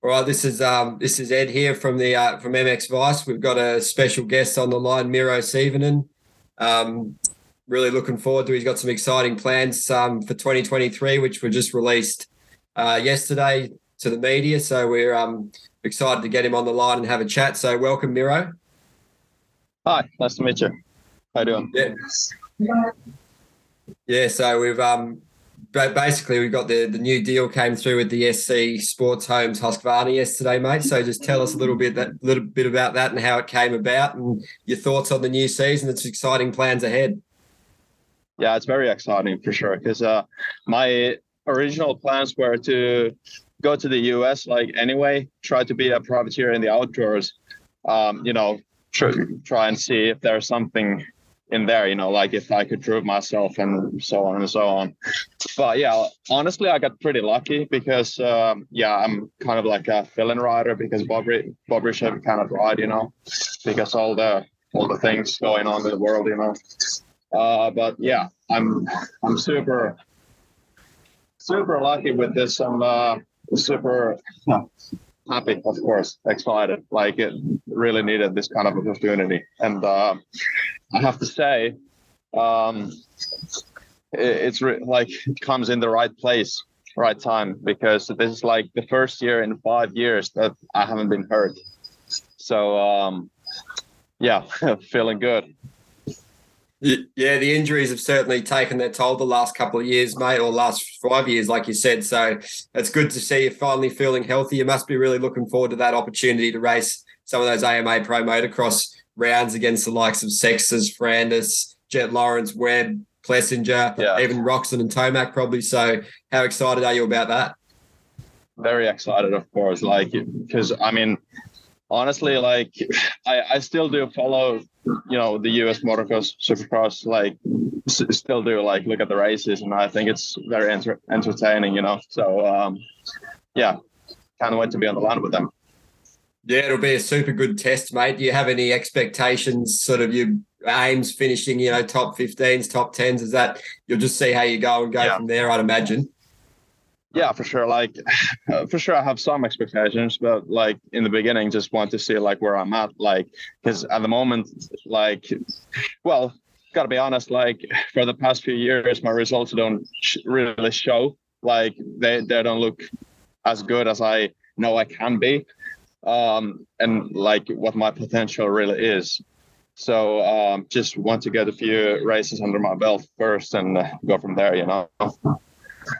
All right, this is um, this is Ed here from the uh, from MX Vice. We've got a special guest on the line, Miro Siivonen. Um, really looking forward to. He's got some exciting plans um, for 2023, which were just released uh, yesterday to the media. So we're um, excited to get him on the line and have a chat. So welcome, Miro. Hi, nice to meet you. How you doing? Yeah. Yeah. So we've um, basically we got the the new deal came through with the SC Sports Homes Husqvarna yesterday, mate. So just tell us a little bit that little bit about that and how it came about and your thoughts on the new season. It's exciting plans ahead. Yeah, it's very exciting for sure. Because uh, my original plans were to go to the US, like anyway, try to be a privateer in the outdoors. Um, you know, try, try and see if there's something in there, you know, like if I could prove myself and so on and so on. But yeah, honestly, I got pretty lucky because um, yeah, I'm kind of like a fill-in rider because Bobby should kind of ride, you know, because all the all the things going on in the world, you know. Uh, but yeah, I'm I'm super super lucky with this. I'm uh, super happy, of course, excited. Like it really needed this kind of opportunity, and uh, I have to say, um, it, it's re- like it comes in the right place, right time, because this is like the first year in five years that I haven't been hurt. So um, yeah, feeling good. Yeah, the injuries have certainly taken their toll the last couple of years, mate, or last five years, like you said. So it's good to see you finally feeling healthy. You must be really looking forward to that opportunity to race some of those AMA Pro Motocross rounds against the likes of Sextons, Ferrandis, Jett Lawrence, Webb, Plessinger, yeah. even Roczen and Tomac probably. So how excited are you about that? Very excited, of course. Like, because I mean, honestly, like I, I still do follow, you know, the US motocross supercross, like s- still do like look at the races and I think it's very enter- entertaining, you know? So, um, yeah, can't wait to be on the line with them. Yeah, it'll be a super good test, mate. Do you have any expectations, sort of your aims finishing, you know, top 15s, top 10s? Is that you'll just see how you go and go yeah. from there, I'd imagine? yeah for sure like uh, for sure i have some expectations but like in the beginning just want to see like where i'm at like because at the moment like well gotta be honest like for the past few years my results don't sh- really show like they, they don't look as good as i know i can be um and like what my potential really is so um just want to get a few races under my belt first and uh, go from there you know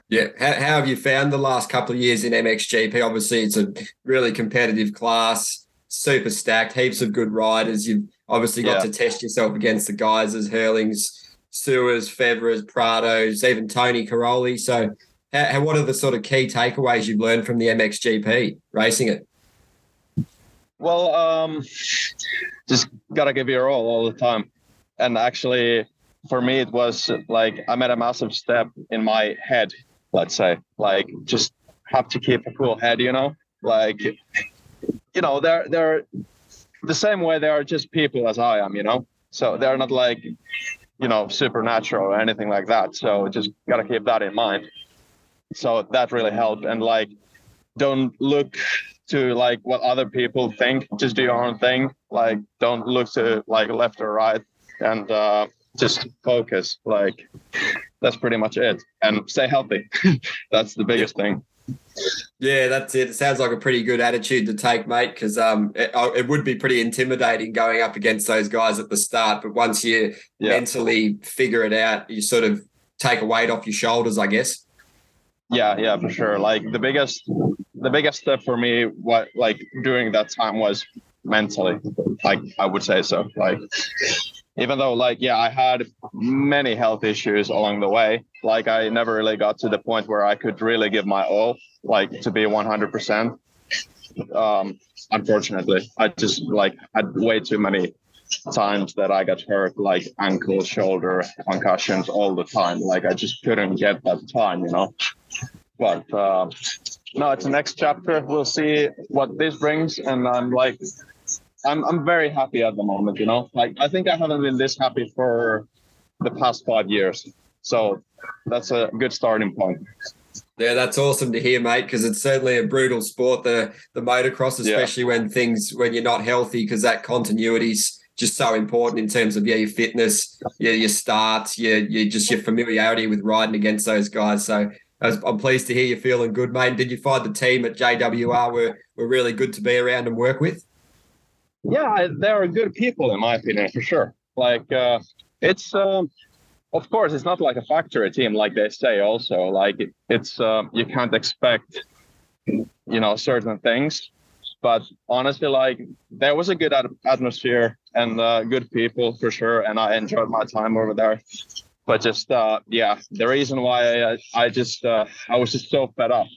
yeah. How, how have you found the last couple of years in MXGP? Obviously, it's a really competitive class, super stacked, heaps of good riders. You've obviously got yeah. to test yourself against the guys as Herlings, Seewers, Febvres, Prados, even Tony Cairoli. So, how, how, what are the sort of key takeaways you've learned from the MXGP racing it? Well, um, just gotta give your all all the time, and actually, for me it was like I made a massive step in my head, let's say. Like just have to keep a cool head, you know? Like you know, they're they're the same way they are just people as I am, you know? So they're not like, you know, supernatural or anything like that. So just gotta keep that in mind. So that really helped. And like don't look to like what other people think. Just do your own thing. Like don't look to like left or right. And uh just focus. Like that's pretty much it. And stay healthy. that's the biggest thing. Yeah, that's it. It sounds like a pretty good attitude to take, mate. Because um, it, oh, it, would be pretty intimidating going up against those guys at the start. But once you yeah. mentally figure it out, you sort of take a weight off your shoulders, I guess. Yeah, yeah, for sure. Like the biggest, the biggest step for me, what like during that time was mentally. Like I would say so. Like even though like yeah i had many health issues along the way like i never really got to the point where i could really give my all like to be 100% um unfortunately i just like had way too many times that i got hurt like ankle shoulder concussions all the time like i just couldn't get that time you know but uh, no it's the next chapter we'll see what this brings and i'm like I'm I'm very happy at the moment. You know, like I think I haven't been this happy for the past five years. So that's a good starting point. Yeah, that's awesome to hear, mate. Because it's certainly a brutal sport, the the motocross, especially yeah. when things when you're not healthy, because that continuity's just so important in terms of yeah your fitness, yeah your starts, yeah your just your familiarity with riding against those guys. So I'm pleased to hear you're feeling good, mate. Did you find the team at JWR were were really good to be around and work with? Yeah, they are good people in my opinion, for sure. Like uh, it's um, of course it's not like a factory team like they say. Also, like it, it's uh, you can't expect you know certain things but honestly like there was a good atmosphere and uh, good people for sure and i enjoyed my time over there but just uh, yeah the reason why i, I just uh, i was just so fed up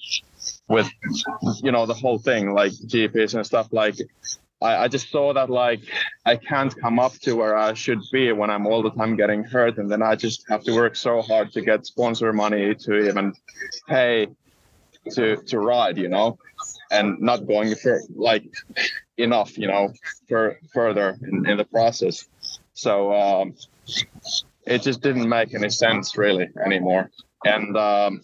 with you know the whole thing like gps and stuff like I, I just saw that like I can't come up to where I should be when I'm all the time getting hurt, and then I just have to work so hard to get sponsor money to even pay to to ride, you know, and not going for like enough, you know, for further in, in the process. So um, it just didn't make any sense really anymore. And um,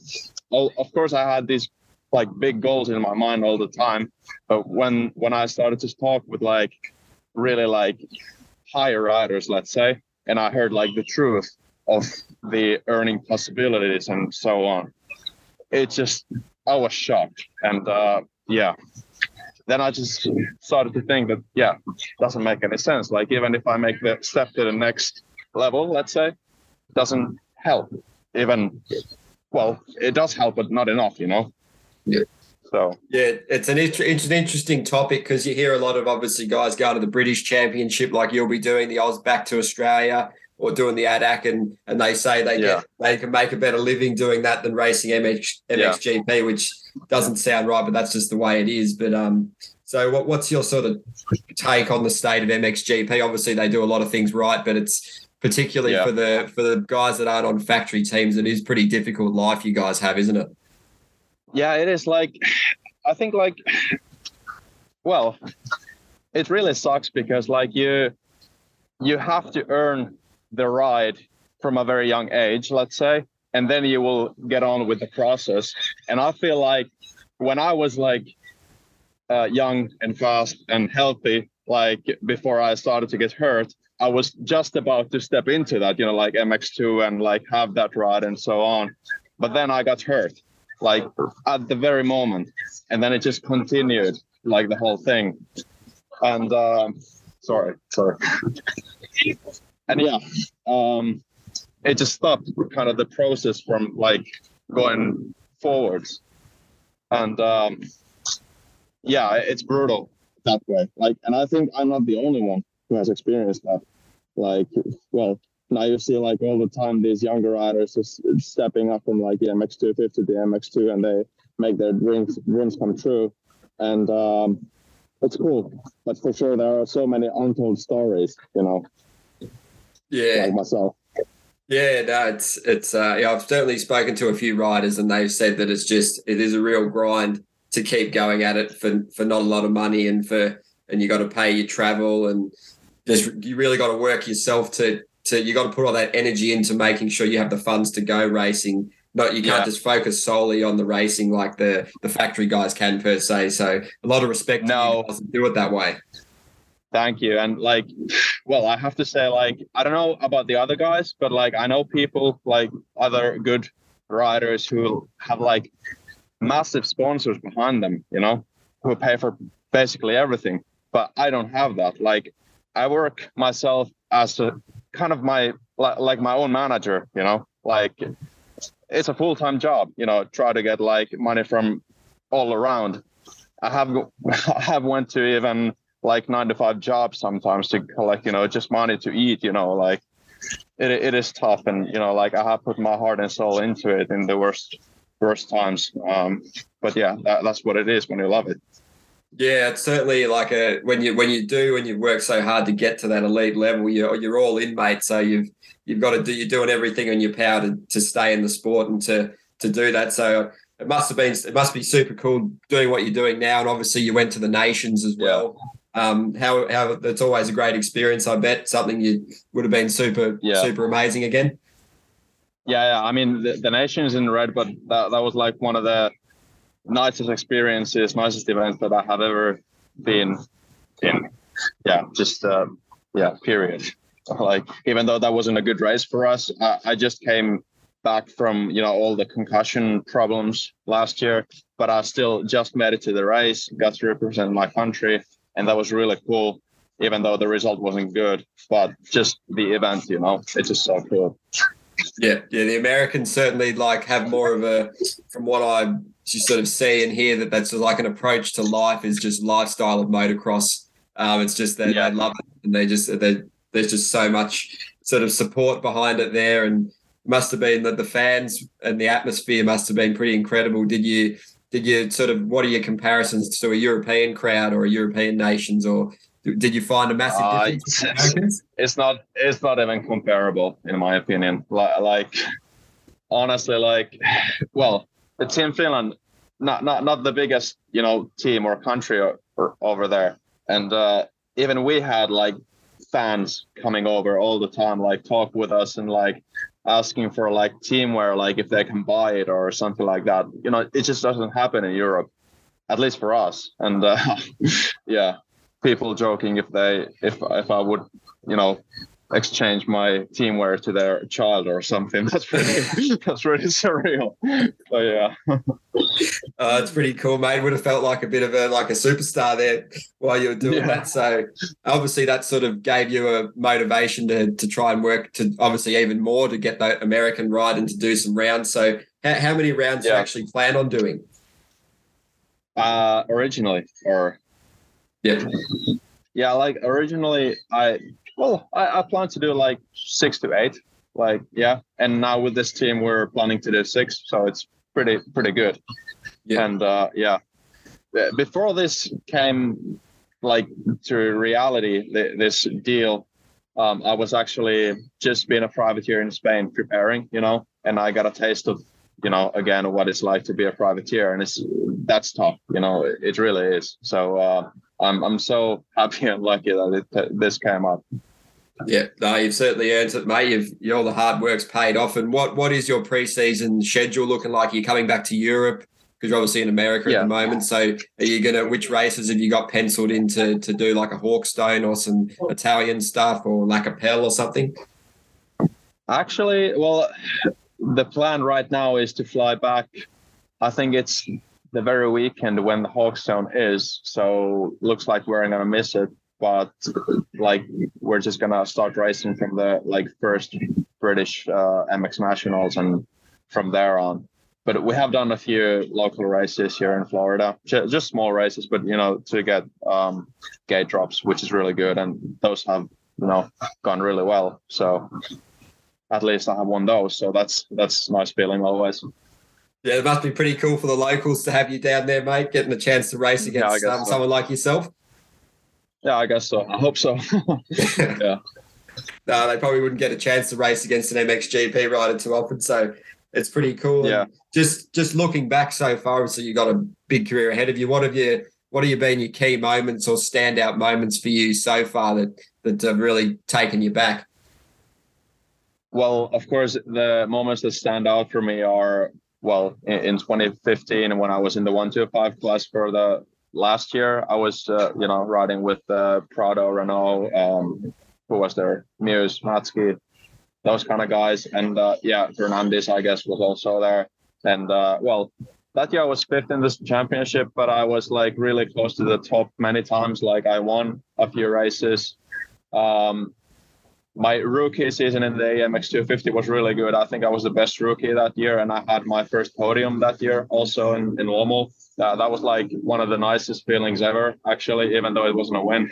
of course, I had these like big goals in my mind all the time, but when when I started to talk with like really like higher riders, let's say, and I heard like the truth of the earning possibilities and so on, it just I was shocked. And uh, yeah, then I just started to think that yeah, doesn't make any sense. Like even if I make the step to the next level, let's say, doesn't help. Even well, it does help, but not enough, you know. Yeah. So yeah, it's an it's an interesting topic because you hear a lot of obviously guys going to the British Championship like you'll be doing the Oz back to Australia or doing the ADAC and and they say they yeah. get they can make a better living doing that than racing MX, MXGP, yeah. which doesn't sound right, but that's just the way it is. But um, so what what's your sort of take on the state of MXGP? Obviously, they do a lot of things right, but it's particularly yeah. for the for the guys that aren't on factory teams, it is pretty difficult life you guys have, isn't it? Yeah, it is. Like, I think like, well, it really sucks because like you you have to earn the ride from a very young age, let's say, and then you will get on with the process. And I feel like when I was like uh, young and fast and healthy, like before I started to get hurt, I was just about to step into that, you know, like MX2 and like have that ride and so on. But then I got hurt, like at the very moment, and then it just continued, like the whole thing. And um, sorry, sorry. and yeah, um, it just stopped kind of the process from like going forwards. And um, yeah, it's brutal that way. Like, and I think I'm not the only one who has experienced that. Like, well, now you see like all the time these younger riders just stepping up from like the MX250 to the MX2 and they make their dreams dreams come true. And um, it's cool. But for sure, there are so many untold stories, you know. Yeah. Like myself. Yeah, no, it's it's. Uh, yeah, I've certainly spoken to a few riders, and they've said that it's just it is a real grind to keep going at it for for not a lot of money, and for and you got to pay your travel, and just you really got to work yourself to to you got to put all that energy into making sure you have the funds to go racing. Not you can't yeah. just focus solely on the racing like the the factory guys can per se. So a lot of respect. No, to do it that way. Thank you. And like, well, I have to say, like, I don't know about the other guys, but like, I know people like other good riders who have like massive sponsors behind them, you know, who pay for basically everything. But I don't have that. Like, I work myself as a kind of my like my own manager, you know, like it's a full time job, you know, try to get like money from all around. I have I have went to even like nine to five jobs sometimes to collect, you know, just money to eat, you know, like it, it is tough. And, you know, like I have put my heart and soul into it in the worst, worst times. Um, but yeah, that, that's what it is when you love it. Yeah, it's certainly like a when you when you do and you work so hard to get to that elite level, you're you're all in, mate. So you've you've got to do you're doing everything in your power to, to stay in the sport and to to do that. So it must have been it must be super cool doing what you're doing now. And obviously you went to the nations as well um, how how that's always a great experience. I bet something you would have been super yeah. super amazing again. Yeah, yeah. I mean, the, the nation's in red, but that, that was like one of the nicest experiences, nicest events that I have ever been in. Yeah, just uh, yeah, period. Like even though that wasn't a good race for us, I, I just came back from you know all the concussion problems last year, but I still just made it to the race, got to represent my country, and that was really cool. Even though the result wasn't good, but just the event, you know, it's just so cool. Yeah, yeah. The Americans certainly like have more of a, from what I sort of see and hear, that that's like an approach to life is just lifestyle of motocross. Um, it's just that yeah. they love it and they just they there's just so much sort of support behind it there, and must have been that the fans and the atmosphere must have been pretty incredible. Did you did you sort of what are your comparisons to a European crowd or a European nations or did you find a massive uh, difference? It's, it's, not. It's not even comparable, in my opinion. Like, like, honestly, like, well, the team Finland, not not not the biggest, you know, team or country or, or over there, and uh, even we had like fans coming over all the time, like talk with us and like asking for like teamwear, like if they can buy it or something like that. You know, it just doesn't happen in Europe, at least for us. And uh, yeah, people joking if they if if I would you know exchange my teamwear to their child or something. That's pretty that's really surreal. So yeah. Uh, it's pretty cool, mate. Would have felt like a bit of a like a superstar there while you were doing yeah. that. So obviously that sort of gave you a motivation to to try and work to obviously even more to get that American ride and to do some rounds. So how, how many rounds yeah. you actually plan on doing? Uh originally or yeah. Yeah, like originally I well, I, I plan to do like six to eight. Like, yeah. And now with this team we're planning to do six, so it's pretty pretty good. Yeah. And uh yeah. Before this came like to reality, this deal, um, I was actually just being a privateer in Spain preparing, you know, and I got a taste of you know again what it's like to be a privateer and it's that's tough you know it, it really is so uh, i'm i'm so happy and lucky that it, this came up yeah no you've certainly earned it mate you've all the hard work's paid off and what what is your preseason schedule looking like are you coming back to europe because you're obviously in america yeah. at the moment so are you gonna which races have you got penciled in to, to do like a hawkstone or some italian stuff or pell or something actually well the plan right now is to fly back. I think it's the very weekend when the Hawkstone is. So looks like we're gonna miss it. But like we're just gonna start racing from the like first British uh, MX Nationals and from there on. But we have done a few local races here in Florida, just small races, but you know to get um, gate drops, which is really good, and those have you know gone really well. So at least I have won those. So that's that's nice feeling always. Yeah, it must be pretty cool for the locals to have you down there, mate, getting a chance to race against yeah, um, so. someone like yourself. Yeah, I guess so. I hope so. yeah. No, they probably wouldn't get a chance to race against an MXGP rider too often. So it's pretty cool. Yeah. And just just looking back so far, so you got a big career ahead of you. What have you what have you been your key moments or standout moments for you so far that that have really taken you back? Well, of course, the moments that stand out for me are well in, in 2015 when I was in the 125 class for the last year. I was uh, you know riding with uh, Prado, Renaux, um, who was there, Mewse, Matsky, those kind of guys, and uh, yeah, Fernandez I guess was also there. And uh, well, that year I was fifth in this championship, but I was like really close to the top many times. Like I won a few races. Um, my rookie season in the EMX 250 was really good. I think I was the best rookie that year, and I had my first podium that year also in, in Lommel. Uh, that was like one of the nicest feelings ever, actually, even though it wasn't a win.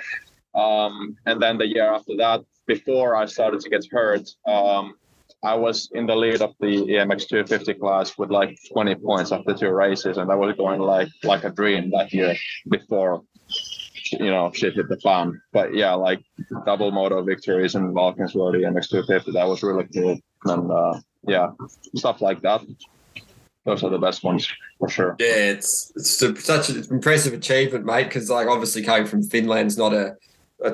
Um, and then the year after that, before I started to get hurt, um, I was in the lead of the EMX 250 class with like 20 points after two races, and that was going like like a dream that year before you know shit hit the fan. But yeah, like double moto victories in Valkenswaard MX250, that was really cool. And uh, yeah, stuff like that. Those are the best ones for sure. Yeah, it's it's such an impressive achievement, mate. Because like obviously coming from Finland's not a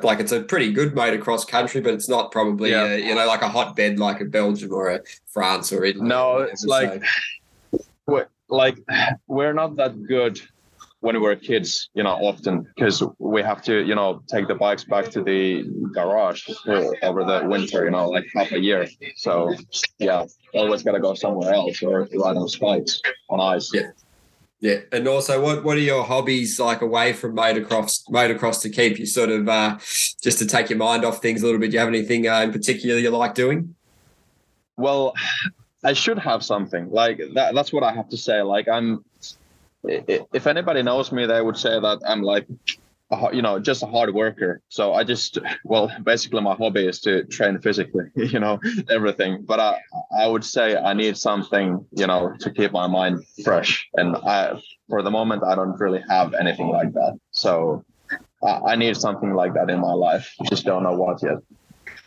like it's a pretty good motocross country, but it's not probably yeah. a, you know like a hotbed like a Belgium or a France or Italy. No, it's like we're, like we're not that good when we were kids, you know, often because we have to, you know, take the bikes back to the garage over the winter, you know, like half a year. So yeah, always got to go somewhere else or ride on spikes on ice. Yeah. Yeah, and also, what what are your hobbies like away from motocross? Motocross to keep you sort of uh, just to take your mind off things a little bit. Do you have anything uh, in particular you like doing? Well, I should have something like that. That's what I have to say. Like I'm, if anybody knows me, they would say that I'm like you know, just a hard worker. So I just, well, basically my hobby is to train physically, you know, everything. But I, I would say I need something, you know, to keep my mind fresh. And I, for the moment, I don't really have anything like that. So I, I need something like that in my life. Just don't know what yet.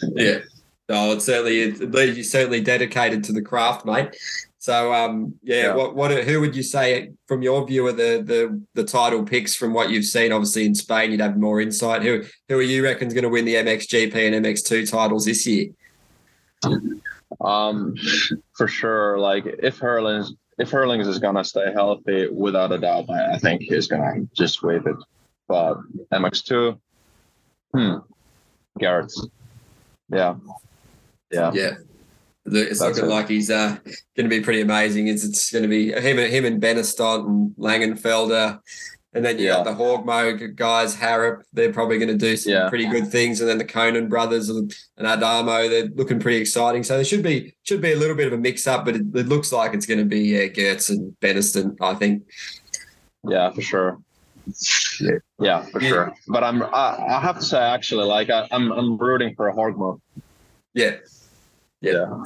Yeah. No, it's certainly you're certainly dedicated to the craft, mate. So um, yeah, yeah, what what who would you say from your view of the the the title picks from what you've seen? Obviously in Spain, you'd have more insight. Who who are you reckon's going to win the MXGP and MX2 titles this year? Um, for sure. Like if Herlings if Herlings is going to stay healthy, without a doubt, I, I think he's going to just sweep it. But MX2, hmm, Geerts, yeah, yeah, yeah. It's That's looking it. like he's uh, going to be pretty amazing. It's, it's going to be him, him and Benistant and Langenfelder. And then you yeah. got the Horgmo guys, Haarup. They're probably going to do some yeah. pretty good things. And then the Coenen brothers and, and Adamo, they're looking pretty exciting. So there should be should be a little bit of a mix up, but it, it looks like it's going to be yeah, Geerts and Benistant, I think. Yeah, for sure. Yeah, yeah for yeah. sure. But I'm I, I, have to say actually, like I, am I'm, I'm rooting for a Horgmo. Yeah. yeah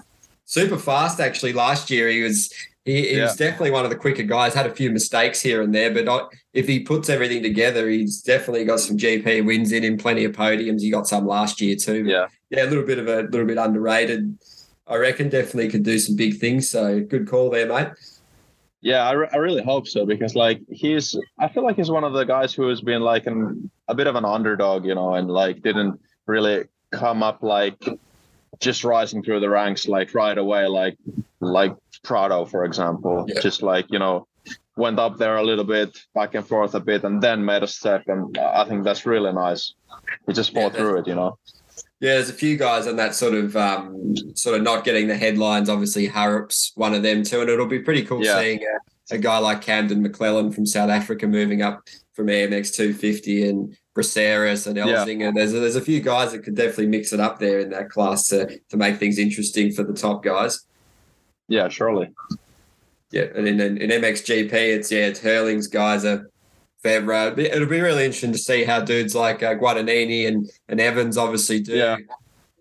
super fast actually last year. He was he, he yeah. was definitely one of the quicker guys. Had a few mistakes here and there, but not, if he puts everything together, he's definitely got some GP wins in him. Plenty of podiums. He got some last year too. Yeah, yeah, a little bit of a little bit underrated. I reckon definitely could do some big things. So good call there, mate. Yeah, I, re- I really hope so because like he's I feel like he's one of the guys who has been like an, a bit of an underdog, you know, and like didn't really come up like just rising through the ranks like right away, like like Prado, for example, yeah. just like you know went up there a little bit, back and forth a bit, and then made a step, and I think that's really nice. He just fought yeah, through it, you know. Yeah, there's a few guys on that sort of um, sort of not getting the headlines. Obviously, Haarup's one of them too, and it'll be pretty cool yeah. seeing a, a, guy like Camden Mc Lellan from South Africa moving up from EMX 250 and Braceras and Elzinga. Yeah. There's a, there's a few guys that could definitely mix it up there in that class to to make things interesting for the top guys. Yeah, surely. Yeah, and in, in, in MXGP, it's yeah, it's Herlings guys are Febvre. It'll be really interesting to see how dudes like uh, Guadagnini and and Evans obviously do. Yeah.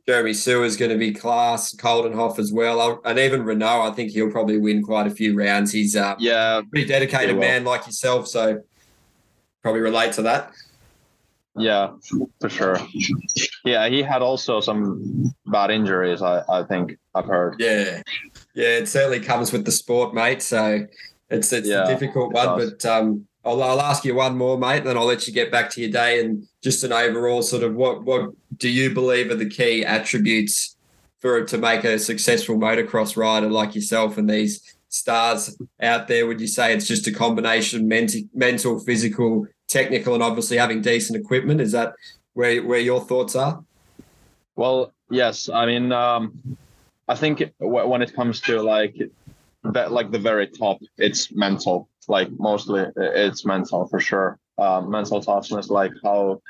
Jeremy Seewer is going to be class, Coldenhoff as well, and even Renaux. I think he'll probably win quite a few rounds. He's uh, yeah, pretty dedicated man like yourself, so probably relate to that. Yeah, for sure. Yeah, he had also some bad injuries. I, I think I've heard. Yeah, yeah, it certainly comes with the sport, mate. So it's it's yeah, a difficult one, but um, I'll, I'll ask you one more, mate, and then I'll let you get back to your day and just an overall sort of what what do you believe are the key attributes for to make a successful motocross rider like yourself and these stars out there? Would you say it's just a combination mental, mental, physical, technical and obviously having decent equipment. Is that where where your thoughts are? Well, yes. I mean, um, I think when it comes to like that, like the very top, it's mental. Like mostly, it's mental for sure. Um, mental toughness, like how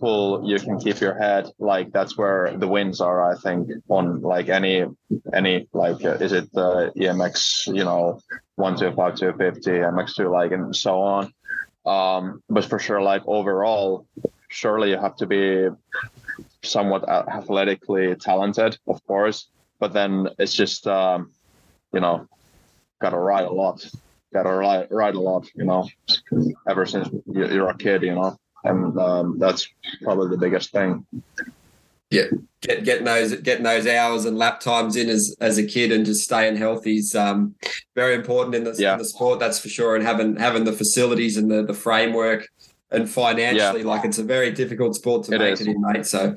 cool you can keep your head. Like that's where the wins are. I think on like any any like uh, is it the EMX you know one two five two fifty MX two like and so on um, but for sure, like overall, surely you have to be somewhat athletically talented, of course. But then it's just, um, you know, gotta ride a lot, gotta ride, ride a lot, you know, ever since you're a kid, you know, and um, that's probably the biggest thing. Yeah, get, getting those getting those hours and lap times in as as a kid and just staying healthy is um, very important in the, yeah. in the sport. That's for sure. And having having the facilities and the the framework and financially, yeah. like it's a very difficult sport to it make is. it in, mate. So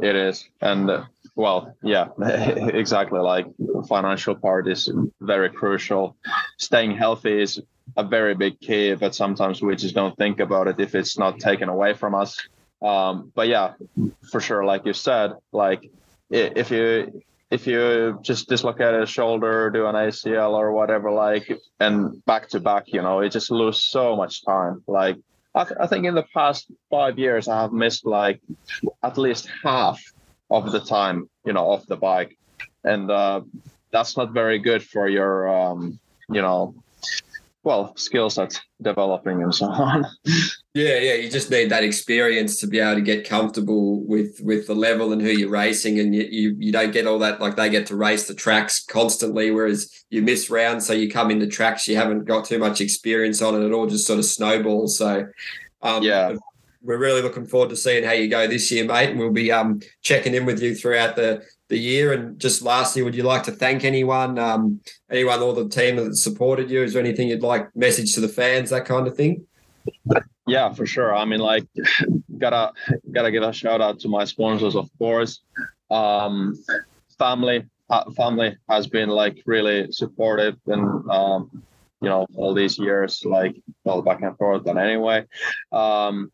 it is, and uh, well, yeah, exactly. Like financial part is very crucial. Staying healthy is a very big key, but sometimes we just don't think about it if it's not taken away from us. Um, but yeah, for sure, like you said, like if you if you just dislocate a shoulder, do an ACL or whatever, like, and back to back, you know, it just lose so much time. Like, I, th- I think in the past five years, I have missed like at least half of the time, you know, off the bike, and uh, that's not very good for your, um, you know, well, skill sets developing and so on. Yeah, yeah, you just need that experience to be able to get comfortable with with the level and who you're racing, and you you, you don't get all that like they get to race the tracks constantly, whereas you miss rounds, so you come into tracks you haven't got too much experience on, and it all just sort of snowballs. So, um, yeah. We're really looking forward to seeing how you go this year, mate. And we'll be um, checking in with you throughout the, the year. And just lastly, would you like to thank anyone, um, anyone, or the team that supported you? Is there anything you'd like message to the fans, that kind of thing? Yeah, for sure. I mean, like, gotta gotta give a shout out to my sponsors, of course. Um, family, uh, family has been like really supportive and um, you know all these years, like well back and forth. But anyway, um,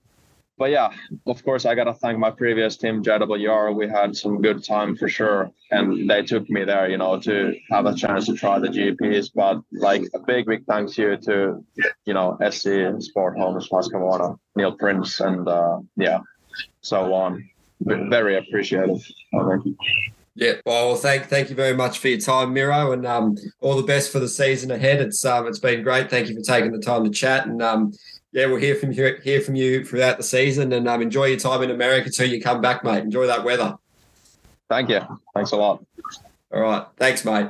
but yeah, of course, I gotta thank my previous team, JWR. We had some good time for sure, and they took me there, you know, to have a chance to try the GPs. But like a big, big thanks you to, you know, SC Sport Homes, Husqvarna, Neil Prince, and uh, yeah, so on. Very appreciative. Yeah, well, thank thank you very much for your time, Miro, and um, all the best for the season ahead. It's um, it's been great. Thank you for taking the time to chat, and um, yeah, we'll hear from you hear from you throughout the season, and um, enjoy your time in America until you come back, mate. Enjoy that weather. Thank you. Thanks a lot. All right. Thanks, mate.